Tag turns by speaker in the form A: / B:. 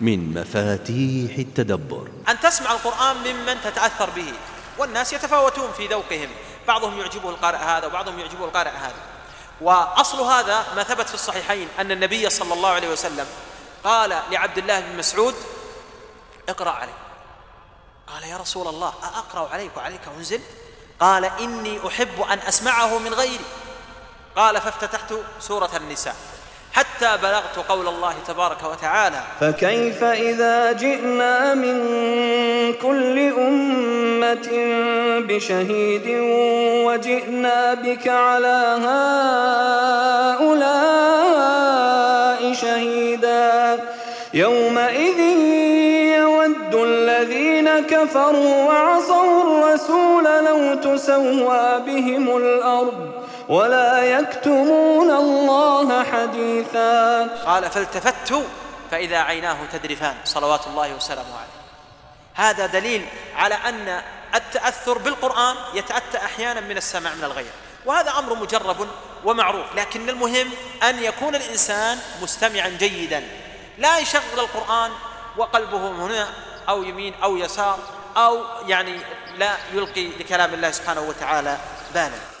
A: من مفاتيح التدبر.
B: أن تسمع القرآن ممن تتأثر به. والناس يتفاوتون في ذوقهم. بعضهم يعجبه القارئ هذا وبعضهم يعجبه القارئ هذا. وأصل هذا ما ثبت في الصحيحين أن النبي صلى الله عليه وسلم قال لعبد الله بن مسعود اقرأ علي. قال يا رسول الله أقرأ عليك وعليك أنزل؟ قال إني أحب أن أسمعه من غيري. قال فافتتحت سورة النساء. حتى بلغت قول الله تبارك وتعالى.
C: فكيف إذا جئنا من كل أمة بشهيد وجئنا بك على هؤلاء شهيدا؟ يومئذ كفروا وعصوا الرسول لو تسوى بهم الأرض ولا يكتمون الله حديثا.
B: قال فالتفت فإذا عيناه تدرفان صلوات الله وسلامه عليه. هذا دليل على أن التأثر بالقرآن يتأتى أحيانا من السمع من الغير. وهذا أمر مجرب ومعروف لكن المهم أن يكون الإنسان مستمعا جيدا. لا يشغل القرآن وقلبه هنا أو يمين أو يسار أو يعني لا يلقي لكلام الله سبحانه وتعالى بالا